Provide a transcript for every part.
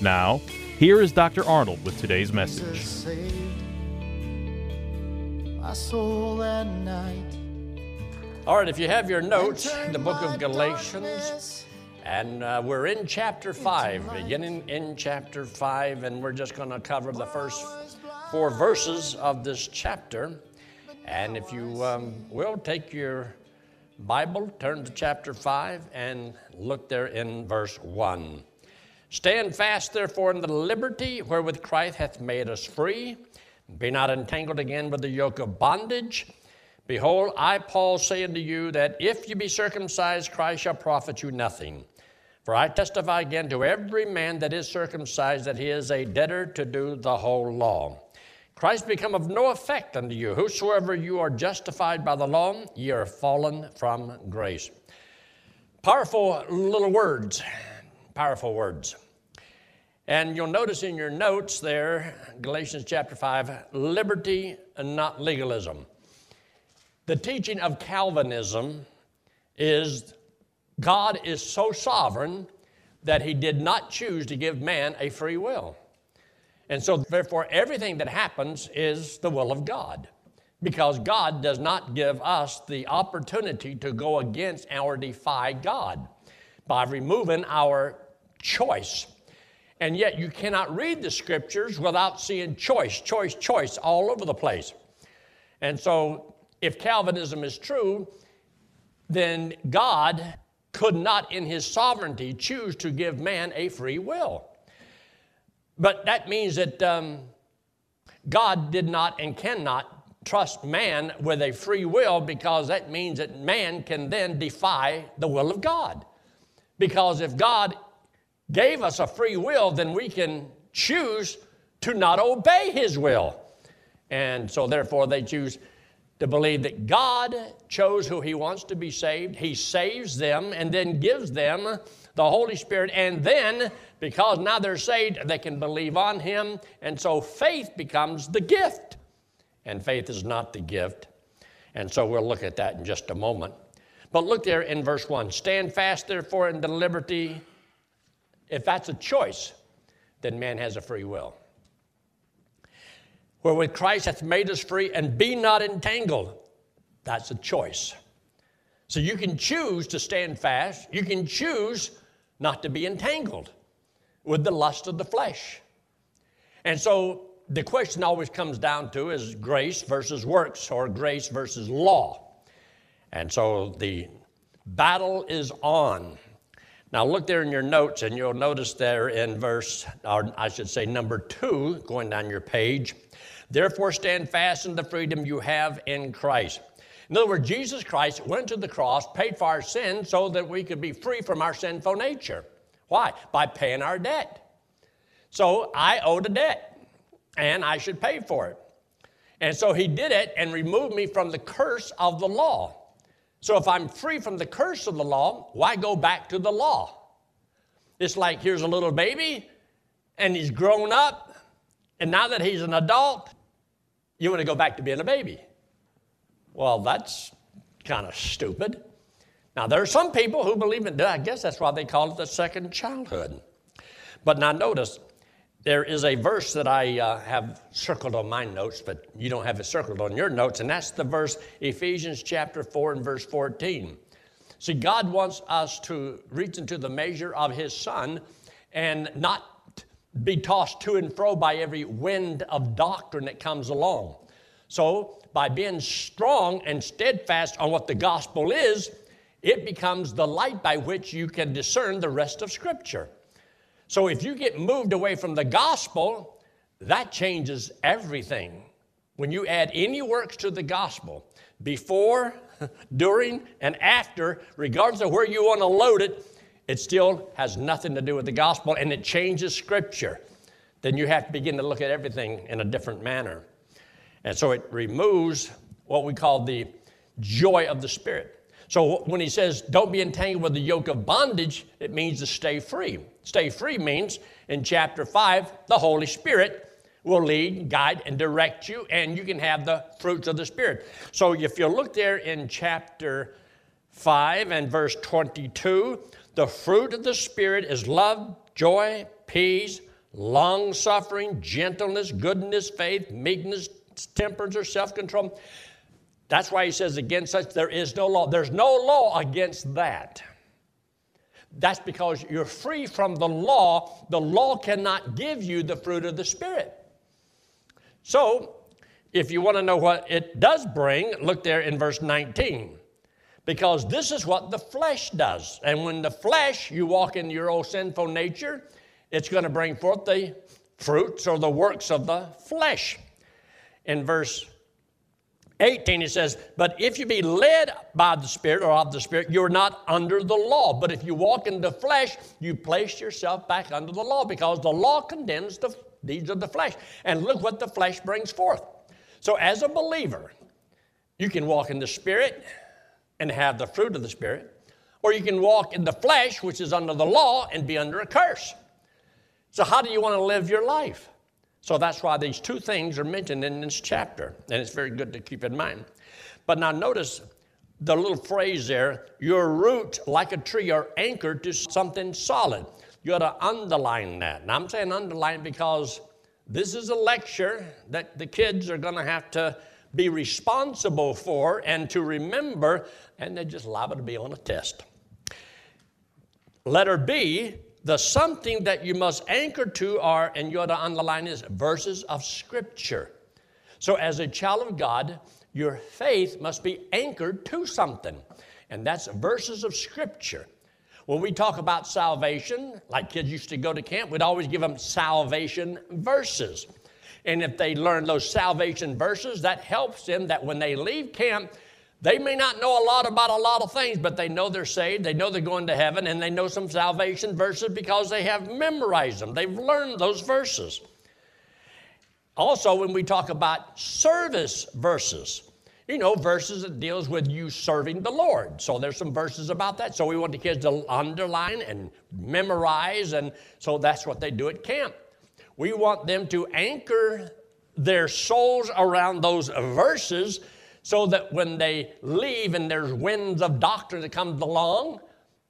Now, here is Dr. Arnold with today's message. saved my soul that night. All right, if you have your notes, the book of Galatians, and uh, we're in chapter 5, beginning in chapter 5, and we're just going to cover the first four verses of this chapter. And if you um, will take your Bible, turn to chapter 5, and look there in verse 1. Stand fast, therefore, in the liberty wherewith Christ hath made us free. Be not entangled again with the yoke of bondage. Behold, I, Paul, say unto you that if you be circumcised, Christ shall profit you nothing. For I testify again to every man that is circumcised that he is a debtor to do the whole law. Christ become of no effect unto you. Whosoever you are justified by the law, ye are fallen from grace. Powerful little words, powerful words. And you'll notice in your notes there, Galatians chapter 5, liberty and not legalism. The teaching of Calvinism is God is so sovereign that he did not choose to give man a free will. And so, therefore, everything that happens is the will of God because God does not give us the opportunity to go against or defy God by removing our choice. And yet, you cannot read the scriptures without seeing choice, choice, choice all over the place. And so, if Calvinism is true, then God could not, in his sovereignty, choose to give man a free will. But that means that um, God did not and cannot trust man with a free will because that means that man can then defy the will of God. Because if God gave us a free will, then we can choose to not obey his will. And so, therefore, they choose to believe that God chose who He wants to be saved. He saves them and then gives them the Holy Spirit. And then, because now they're saved, they can believe on Him. And so faith becomes the gift. And faith is not the gift. And so we'll look at that in just a moment. But look there in verse 1 Stand fast, therefore, in the liberty. If that's a choice, then man has a free will wherewith Christ hath made us free, and be not entangled. That's a choice. So you can choose to stand fast, you can choose not to be entangled with the lust of the flesh. And so the question always comes down to is grace versus works or grace versus law. And so the battle is on. Now look there in your notes, and you'll notice there in verse, or I should say number two, going down your page. Therefore, stand fast in the freedom you have in Christ. In other words, Jesus Christ went to the cross, paid for our sins so that we could be free from our sinful nature. Why? By paying our debt. So I owed a debt, and I should pay for it. And so he did it and removed me from the curse of the law. So if I'm free from the curse of the law, why go back to the law? It's like here's a little baby, and he's grown up, and now that he's an adult, you want to go back to being a baby. Well, that's kind of stupid. Now, there are some people who believe in, I guess that's why they call it the second childhood. But now notice, there is a verse that I uh, have circled on my notes, but you don't have it circled on your notes, and that's the verse Ephesians chapter 4 and verse 14. See, God wants us to reach into the measure of His Son and not be tossed to and fro by every wind of doctrine that comes along. So, by being strong and steadfast on what the gospel is, it becomes the light by which you can discern the rest of Scripture. So, if you get moved away from the gospel, that changes everything. When you add any works to the gospel, before, during, and after, regardless of where you want to load it, it still has nothing to do with the gospel and it changes scripture. Then you have to begin to look at everything in a different manner. And so it removes what we call the joy of the Spirit. So when he says, don't be entangled with the yoke of bondage, it means to stay free. Stay free means in chapter 5, the Holy Spirit will lead, guide, and direct you, and you can have the fruits of the Spirit. So if you look there in chapter 5 and verse 22, the fruit of the Spirit is love, joy, peace, long suffering, gentleness, goodness, faith, meekness, temperance, or self control. That's why he says, against such there is no law. There's no law against that. That's because you're free from the law. The law cannot give you the fruit of the Spirit. So, if you want to know what it does bring, look there in verse 19. Because this is what the flesh does. And when the flesh, you walk in your old sinful nature, it's going to bring forth the fruits or the works of the flesh. In verse 18, it says, But if you be led by the Spirit or of the Spirit, you're not under the law. But if you walk in the flesh, you place yourself back under the law because the law condemns the deeds of the flesh. And look what the flesh brings forth. So, as a believer, you can walk in the Spirit and have the fruit of the Spirit, or you can walk in the flesh, which is under the law, and be under a curse. So, how do you want to live your life? So, that's why these two things are mentioned in this chapter, and it's very good to keep in mind. But now, notice the little phrase there your root, like a tree, are anchored to something solid. You ought to underline that. And I'm saying underline because this is a lecture that the kids are going to have to be responsible for and to remember, and they're just liable to be on a test. Letter B, the something that you must anchor to are, and you ought to underline is verses of Scripture. So, as a child of God, your faith must be anchored to something, and that's verses of Scripture. When we talk about salvation, like kids used to go to camp, we'd always give them salvation verses. And if they learn those salvation verses, that helps them that when they leave camp, they may not know a lot about a lot of things, but they know they're saved, they know they're going to heaven, and they know some salvation verses because they have memorized them. They've learned those verses. Also, when we talk about service verses, you know, verses that deals with you serving the Lord. So there's some verses about that. So we want the kids to underline and memorize, and so that's what they do at camp. We want them to anchor their souls around those verses so that when they leave and there's winds of doctrine that comes along,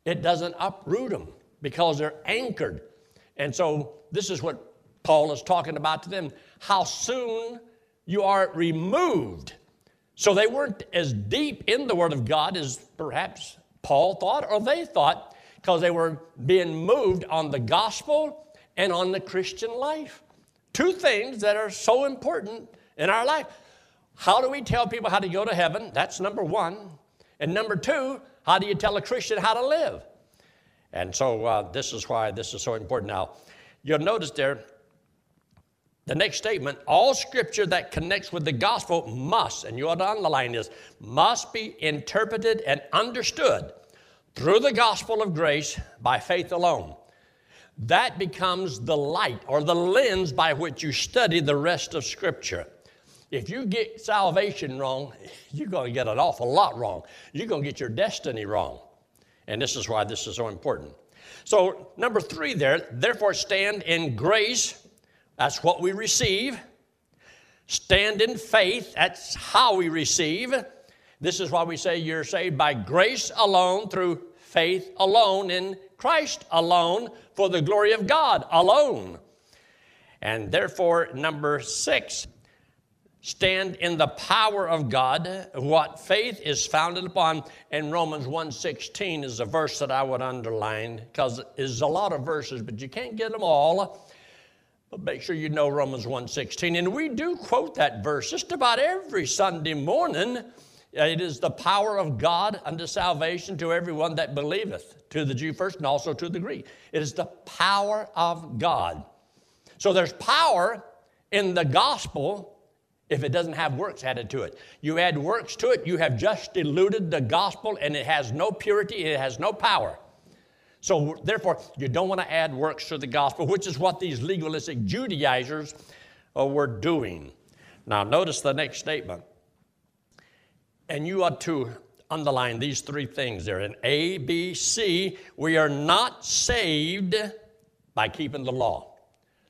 it doesn't uproot them because they're anchored. And so this is what Paul is talking about to them how soon you are removed so they weren't as deep in the Word of God as perhaps Paul thought or they thought because they were being moved on the gospel and on the Christian life. Two things that are so important in our life. How do we tell people how to go to heaven? That's number one. And number two, how do you tell a Christian how to live? And so uh, this is why this is so important. Now, you'll notice there, the next statement all scripture that connects with the gospel must, and you ought to underline this, must be interpreted and understood through the gospel of grace by faith alone. That becomes the light or the lens by which you study the rest of scripture. If you get salvation wrong, you're going to get an awful lot wrong. You're going to get your destiny wrong. And this is why this is so important. So, number three there, therefore stand in grace that's what we receive. Stand in faith. That's how we receive. This is why we say you're saved by grace alone, through faith alone, in Christ alone, for the glory of God alone. And therefore, number six, stand in the power of God. What faith is founded upon. And Romans 1.16 is a verse that I would underline because there's a lot of verses, but you can't get them all. But make sure you know Romans 1:16 and we do quote that verse just about every Sunday morning. Uh, it is the power of God unto salvation to everyone that believeth, to the Jew first and also to the Greek. It is the power of God. So there's power in the gospel if it doesn't have works added to it. You add works to it, you have just diluted the gospel and it has no purity, it has no power. So, therefore, you don't want to add works to the gospel, which is what these legalistic Judaizers uh, were doing. Now, notice the next statement. And you ought to underline these three things there. In A, B, C, we are not saved by keeping the law.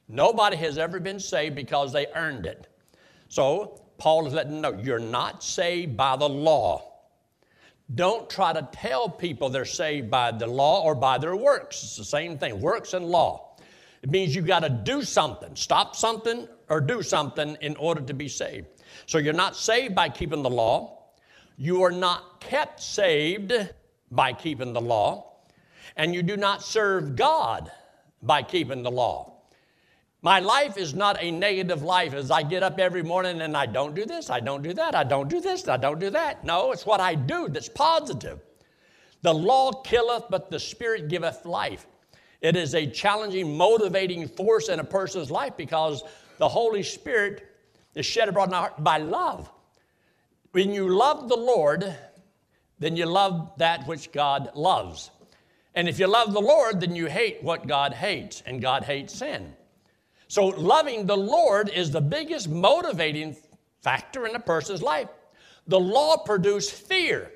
Nobody has ever been saved because they earned it. So, Paul is letting them know you're not saved by the law. Don't try to tell people they're saved by the law or by their works. It's the same thing works and law. It means you've got to do something, stop something, or do something in order to be saved. So you're not saved by keeping the law. You are not kept saved by keeping the law. And you do not serve God by keeping the law. My life is not a negative life as I get up every morning and I don't do this, I don't do that, I don't do this, I don't do that. No, it's what I do that's positive. The law killeth, but the Spirit giveth life. It is a challenging, motivating force in a person's life because the Holy Spirit is shed abroad in the heart by love. When you love the Lord, then you love that which God loves. And if you love the Lord, then you hate what God hates, and God hates sin. So, loving the Lord is the biggest motivating factor in a person's life. The law produced fear.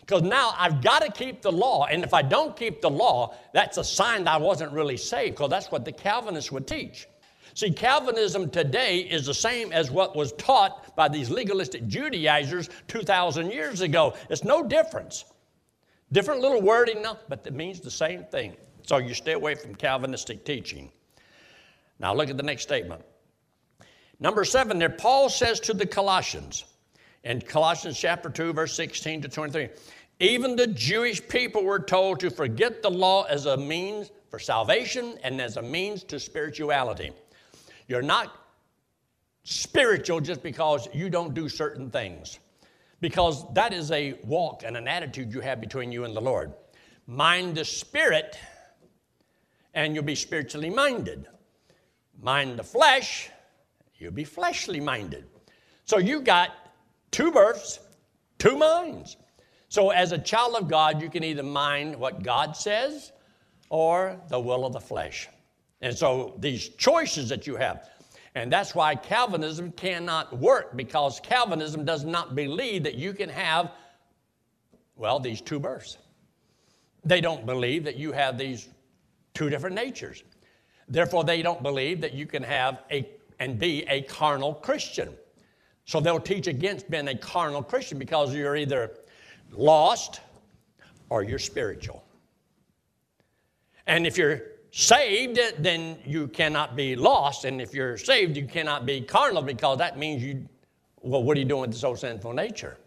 Because now I've got to keep the law, and if I don't keep the law, that's a sign that I wasn't really saved, because that's what the Calvinists would teach. See, Calvinism today is the same as what was taught by these legalistic Judaizers 2,000 years ago. It's no difference. Different little wording but it means the same thing. So you stay away from Calvinistic teaching. Now look at the next statement. Number seven there, Paul says to the Colossians in Colossians chapter 2, verse 16 to 23, even the Jewish people were told to forget the law as a means for salvation and as a means to spirituality. You're not spiritual just because you don't do certain things, because that is a walk and an attitude you have between you and the Lord. Mind the Spirit, and you'll be spiritually minded mind the flesh, you'll be fleshly minded. So you got two births, two minds. So as a child of God, you can either mind what God says or the will of the flesh. And so these choices that you have, and that's why Calvinism cannot work because Calvinism does not believe that you can have, well, these two births. They don't believe that you have these two different natures. Therefore, they don't believe that you can have a and be a carnal Christian. So they'll teach against being a carnal Christian because you're either lost or you're spiritual. And if you're saved, then you cannot be lost. And if you're saved, you cannot be carnal because that means you, well, what are you doing with this old sinful nature?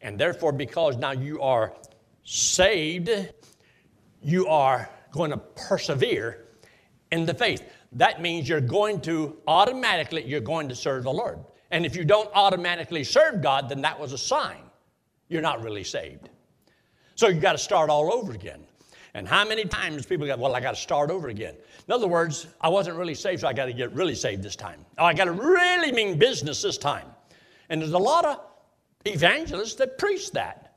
And therefore, because now you are saved, you are going to persevere in the faith. That means you're going to automatically, you're going to serve the Lord. And if you don't automatically serve God, then that was a sign you're not really saved. So you've got to start all over again. And how many times people go, well, I got to start over again. In other words, I wasn't really saved, so I got to get really saved this time. Oh, I got to really mean business this time. And there's a lot of evangelists that preach that.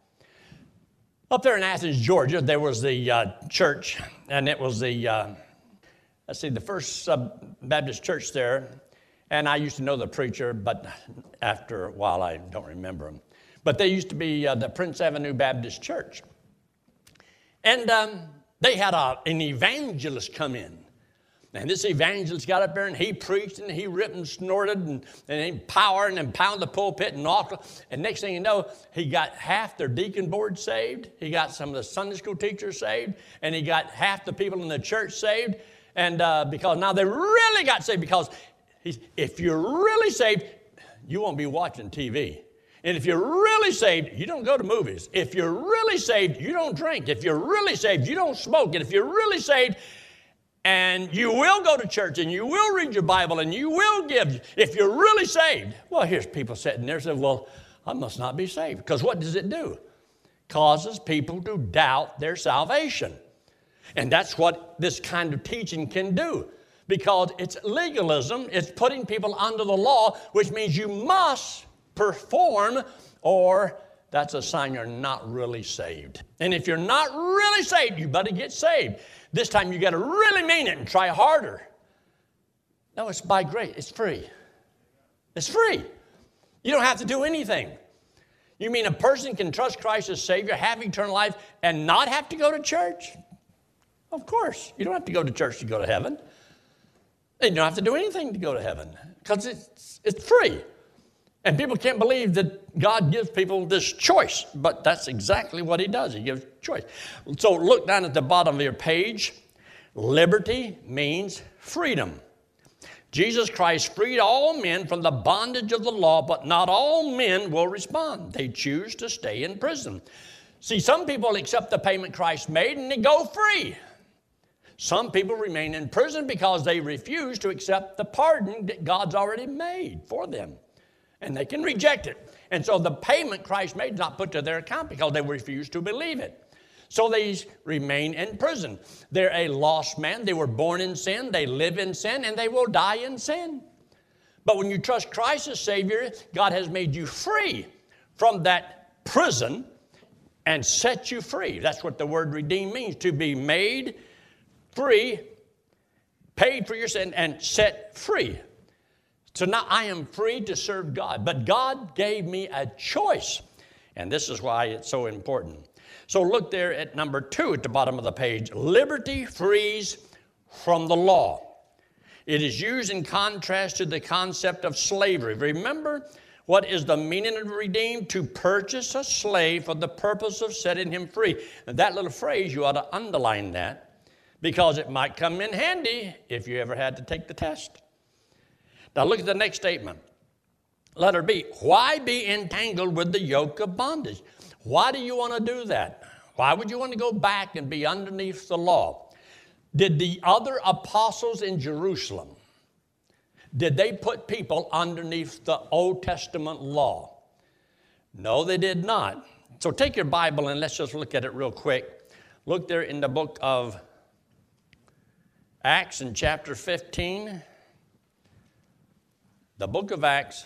Up there in Athens, Georgia, there was the uh, church, and it was the uh, let's see, the first Baptist church there, and I used to know the preacher, but after a while I don't remember him. But they used to be uh, the Prince Avenue Baptist Church. And um, they had a, an evangelist come in. And this evangelist got up there and he preached and he ripped and snorted and, and he powered and pounded the pulpit and all. And next thing you know, he got half their deacon board saved. He got some of the Sunday school teachers saved. And he got half the people in the church saved. And uh, because now they really got saved, because if you're really saved, you won't be watching TV. And if you're really saved, you don't go to movies. If you're really saved, you don't drink. If you're really saved, you don't smoke. And if you're really saved, and you will go to church and you will read your Bible and you will give if you're really saved. Well, here's people sitting there saying, Well, I must not be saved. Because what does it do? Causes people to doubt their salvation. And that's what this kind of teaching can do. Because it's legalism, it's putting people under the law, which means you must perform or that's a sign you're not really saved. And if you're not really saved, you better get saved. This time you got to really mean it and try harder. No, it's by grace, it's free. It's free. You don't have to do anything. You mean a person can trust Christ as Savior, have eternal life, and not have to go to church? Of course. You don't have to go to church to go to heaven. And you don't have to do anything to go to heaven because it's, it's free. And people can't believe that God gives people this choice, but that's exactly what He does. He gives choice. So look down at the bottom of your page. Liberty means freedom. Jesus Christ freed all men from the bondage of the law, but not all men will respond. They choose to stay in prison. See, some people accept the payment Christ made and they go free. Some people remain in prison because they refuse to accept the pardon that God's already made for them and they can reject it. And so the payment Christ made is not put to their account because they refuse to believe it. So they remain in prison. They're a lost man. They were born in sin, they live in sin, and they will die in sin. But when you trust Christ as Savior, God has made you free from that prison and set you free. That's what the word redeem means to be made free, paid for your sin, and set free. So now I am free to serve God. But God gave me a choice. And this is why it's so important. So look there at number two at the bottom of the page liberty frees from the law. It is used in contrast to the concept of slavery. Remember what is the meaning of redeem? To purchase a slave for the purpose of setting him free. And that little phrase, you ought to underline that because it might come in handy if you ever had to take the test. Now look at the next statement. Letter B. Why be entangled with the yoke of bondage? Why do you want to do that? Why would you want to go back and be underneath the law? Did the other apostles in Jerusalem, did they put people underneath the Old Testament law? No, they did not. So take your Bible and let's just look at it real quick. Look there in the book of Acts in chapter 15 the book of Acts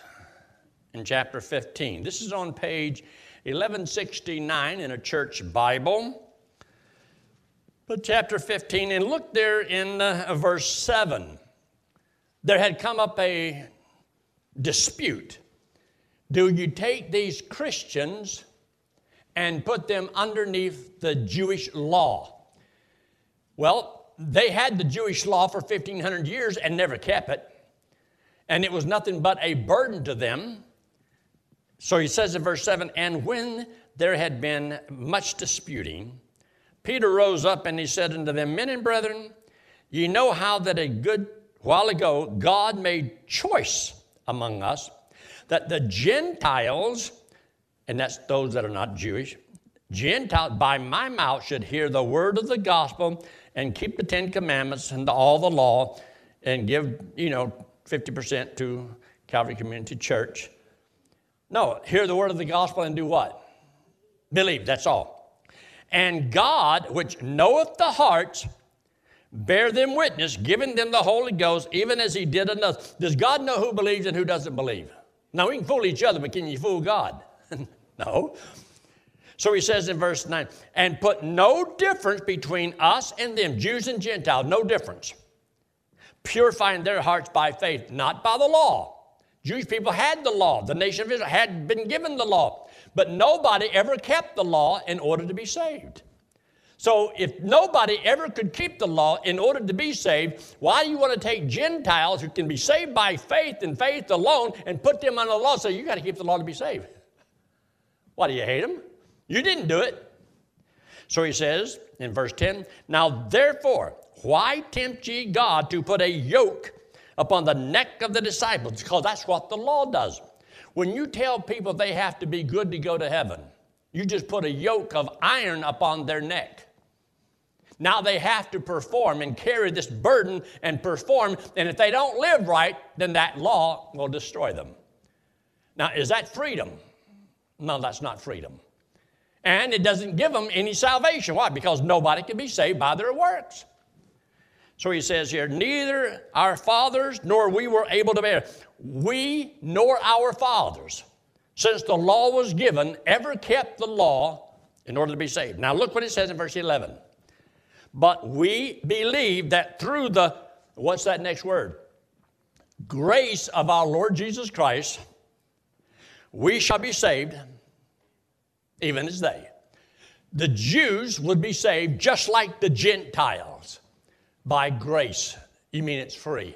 in chapter 15. This is on page 1169 in a church Bible. But chapter 15, and look there in uh, verse 7. There had come up a dispute. Do you take these Christians and put them underneath the Jewish law? Well, they had the Jewish law for 1,500 years and never kept it and it was nothing but a burden to them. So he says in verse 7 And when there had been much disputing, Peter rose up and he said unto them, Men and brethren, ye know how that a good while ago God made choice among us that the Gentiles, and that's those that are not Jewish, Gentiles by my mouth should hear the word of the gospel and keep the Ten Commandments and all the law and give, you know, 50% to Calvary Community Church. No, hear the word of the gospel and do what? Believe, that's all. And God, which knoweth the hearts, bear them witness, giving them the Holy Ghost, even as he did another. Does God know who believes and who doesn't believe? Now, we can fool each other, but can you fool God? no. So he says in verse 9, and put no difference between us and them, Jews and Gentiles, no difference purifying their hearts by faith, not by the law. Jewish people had the law. The nation of Israel had been given the law. But nobody ever kept the law in order to be saved. So if nobody ever could keep the law in order to be saved, why do you want to take Gentiles who can be saved by faith and faith alone and put them under the law? So you got to keep the law to be saved. Why do you hate them? You didn't do it. So he says in verse 10, Now therefore, why tempt ye God to put a yoke upon the neck of the disciples? Because that's what the law does. When you tell people they have to be good to go to heaven, you just put a yoke of iron upon their neck. Now they have to perform and carry this burden and perform. And if they don't live right, then that law will destroy them. Now, is that freedom? No, that's not freedom. And it doesn't give them any salvation. Why? Because nobody can be saved by their works. So he says here, neither our fathers nor we were able to bear. We nor our fathers, since the law was given, ever kept the law in order to be saved. Now look what it says in verse 11. But we believe that through the, what's that next word? Grace of our Lord Jesus Christ, we shall be saved, even as they. The Jews would be saved just like the Gentiles by grace. You mean it's free?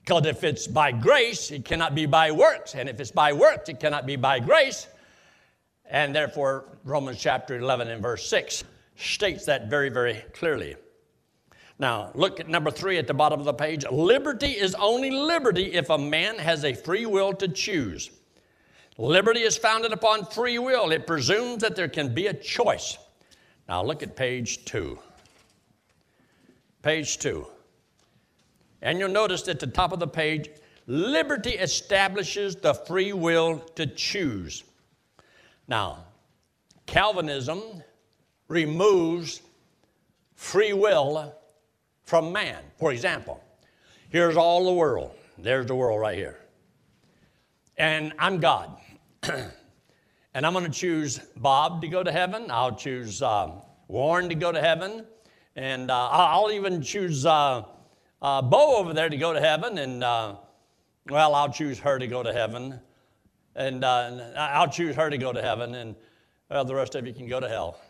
Because if it's by grace, it cannot be by works. And if it's by works, it cannot be by grace. And therefore, Romans chapter 11 and verse 6 states that very, very clearly. Now, look at number three at the bottom of the page. Liberty is only liberty if a man has a free will to choose. Liberty is founded upon free will. It presumes that there can be a choice. Now, look at page two. Page two. And you'll notice at the top of the page, liberty establishes the free will to choose. Now, Calvinism removes free will from man. For example, here's all the world. There's the world right here. And I'm God. and I'm going to choose Bob to go to heaven. I'll choose uh, Warren to go to heaven. And uh, I'll even choose uh, uh, Bo over there to go to heaven. And, uh, well, I'll choose her to go to heaven. And uh, I'll choose her to go to heaven. And, well, the rest of you can go to hell.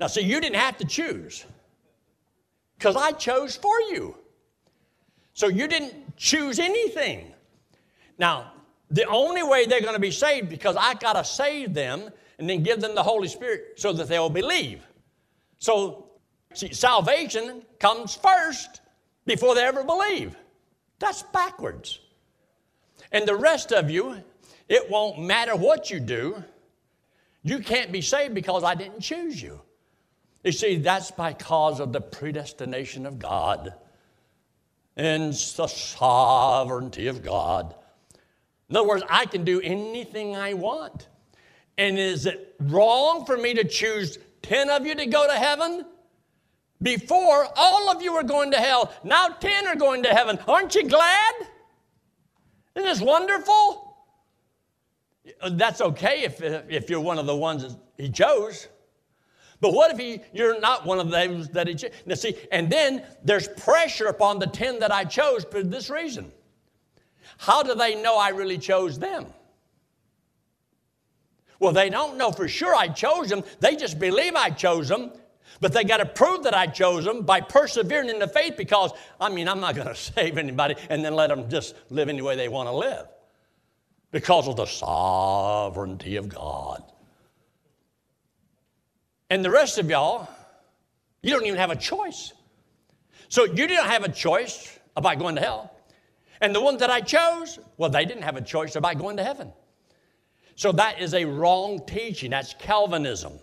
Now, see, you didn't have to choose because I chose for you. So you didn't choose anything. Now, the only way they're going to be saved because I got to save them and then give them the Holy Spirit so that they'll believe. So, see, salvation comes first before they ever believe. That's backwards. And the rest of you, it won't matter what you do. You can't be saved because I didn't choose you. You see, that's because of the predestination of God and the sovereignty of God. In other words, I can do anything I want. And is it wrong for me to choose 10 of you to go to heaven? Before, all of you were going to hell. Now 10 are going to heaven. Aren't you glad? Isn't this wonderful? That's okay if, if you're one of the ones that he chose. But what if he, you're not one of those that he chose? Now, see, and then there's pressure upon the 10 that I chose for this reason. How do they know I really chose them? Well, they don't know for sure I chose them. They just believe I chose them. But they got to prove that I chose them by persevering in the faith because, I mean, I'm not going to save anybody and then let them just live any way they want to live because of the sovereignty of God. And the rest of y'all, you don't even have a choice. So you don't have a choice about going to hell. And the ones that I chose, well, they didn't have a choice about going to heaven. So that is a wrong teaching. That's Calvinism.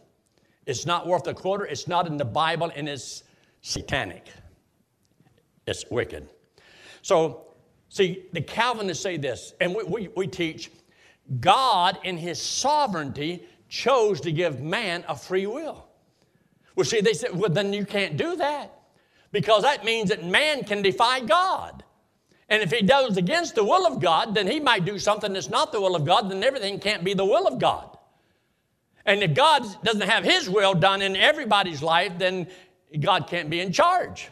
It's not worth a quarter, it's not in the Bible, and it's satanic. It's wicked. So, see, the Calvinists say this, and we, we, we teach God, in His sovereignty, chose to give man a free will. Well, see, they said, well, then you can't do that because that means that man can defy God. And if he does against the will of God, then he might do something that's not the will of God, then everything can't be the will of God. And if God doesn't have his will done in everybody's life, then God can't be in charge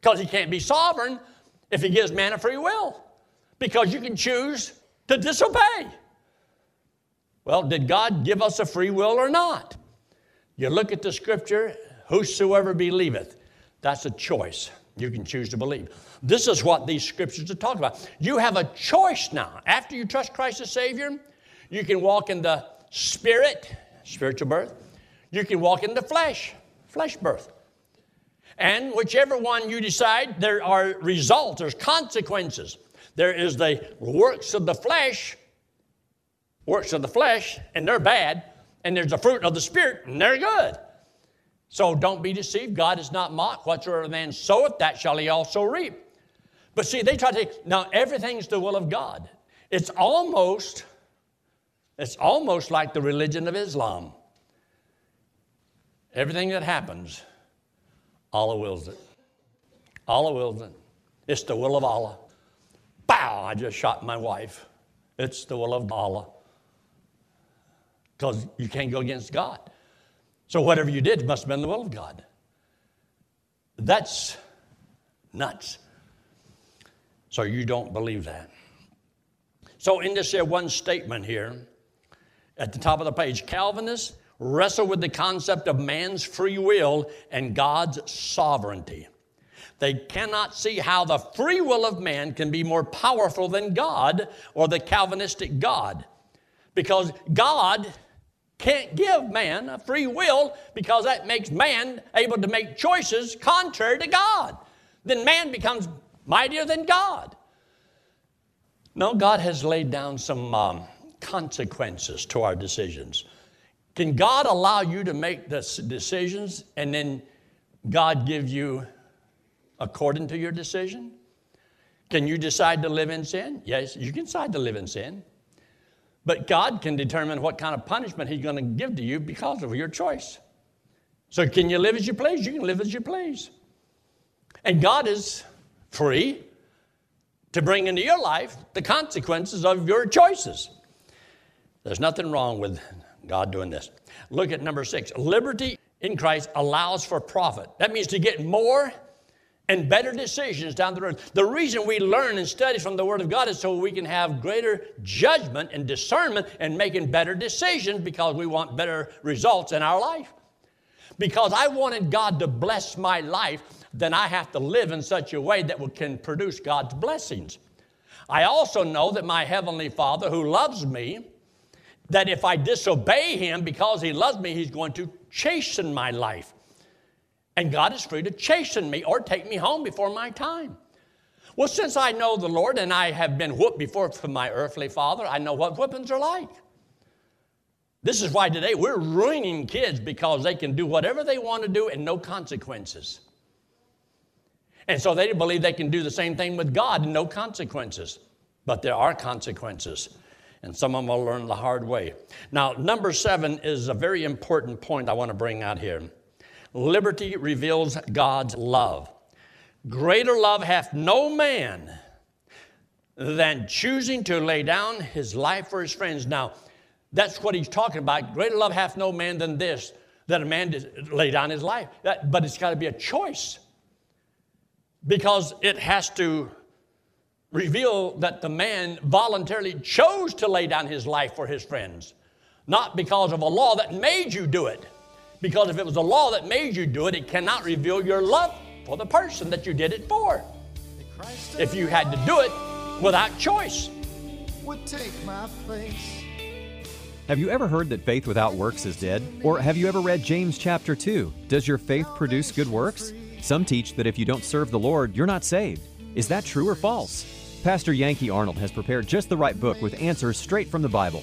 because he can't be sovereign if he gives man a free will because you can choose to disobey. Well, did God give us a free will or not? You look at the scripture, whosoever believeth, that's a choice. You can choose to believe. This is what these scriptures are talking about. You have a choice now. After you trust Christ as Savior, you can walk in the spirit, spiritual birth. You can walk in the flesh, flesh birth. And whichever one you decide, there are results, there's consequences. There is the works of the flesh, works of the flesh, and they're bad. And there's the fruit of the Spirit, and they're good. So don't be deceived. God is not mocked. Whatsoever a man soweth, that shall he also reap. But see, they try to take, now everything's the will of God. It's almost, it's almost like the religion of Islam. Everything that happens, Allah wills it. Allah wills it. It's the will of Allah. Bow, I just shot my wife. It's the will of Allah. Because you can't go against God. So whatever you did must have been the will of God. That's nuts. So you don't believe that. So in this here one statement here, at the top of the page, Calvinists wrestle with the concept of man's free will and God's sovereignty. They cannot see how the free will of man can be more powerful than God or the Calvinistic God. Because God can't give man a free will because that makes man able to make choices contrary to God. Then man becomes mightier than God. No, God has laid down some um, consequences to our decisions. Can God allow you to make the decisions and then God give you according to your decision? Can you decide to live in sin? Yes, you can decide to live in sin. But God can determine what kind of punishment He's going to give to you because of your choice. So, can you live as you please? You can live as you please. And God is free to bring into your life the consequences of your choices. There's nothing wrong with God doing this. Look at number six. Liberty in Christ allows for profit. That means to get more and better decisions down the road. The reason we learn and study from the Word of God is so we can have greater judgment and discernment and making better decisions because we want better results in our life. Because I wanted God to bless my life, then I have to live in such a way that we can produce God's blessings. I also know that my Heavenly Father, who loves me, that if I disobey Him because He loves me, He's going to chasten my life. And God is free to chasten me or take me home before my time. Well, since I know the Lord and I have been whooped before from my earthly father, I know what whippings are like. This is why today we're ruining kids because they can do whatever they want to do and no consequences. And so they believe they can do the same thing with God and no consequences. But there are consequences, and some of them will learn the hard way. Now, number seven is a very important point I want to bring out here. Liberty reveals God's love. Greater love hath no man than choosing to lay down his life for his friends. Now, that's what he's talking about. Greater love hath no man than this, that a man lay down his life. That, but it's got to be a choice because it has to reveal that the man voluntarily chose to lay down his life for his friends, not because of a law that made you do it. Because if it was a law that made you do it, it cannot reveal your love for the person that you did it for. If you had to do it without choice, would take my place. Have you ever heard that faith without works is dead? Or have you ever read James chapter 2? Does your faith produce good works? Some teach that if you don't serve the Lord, you're not saved. Is that true or false? Pastor Yankee Arnold has prepared just the right book with answers straight from the Bible.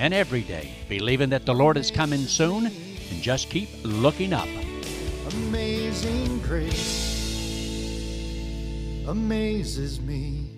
and every day, believing that the Lord is coming soon, and just keep looking up. amazing grace amazes me.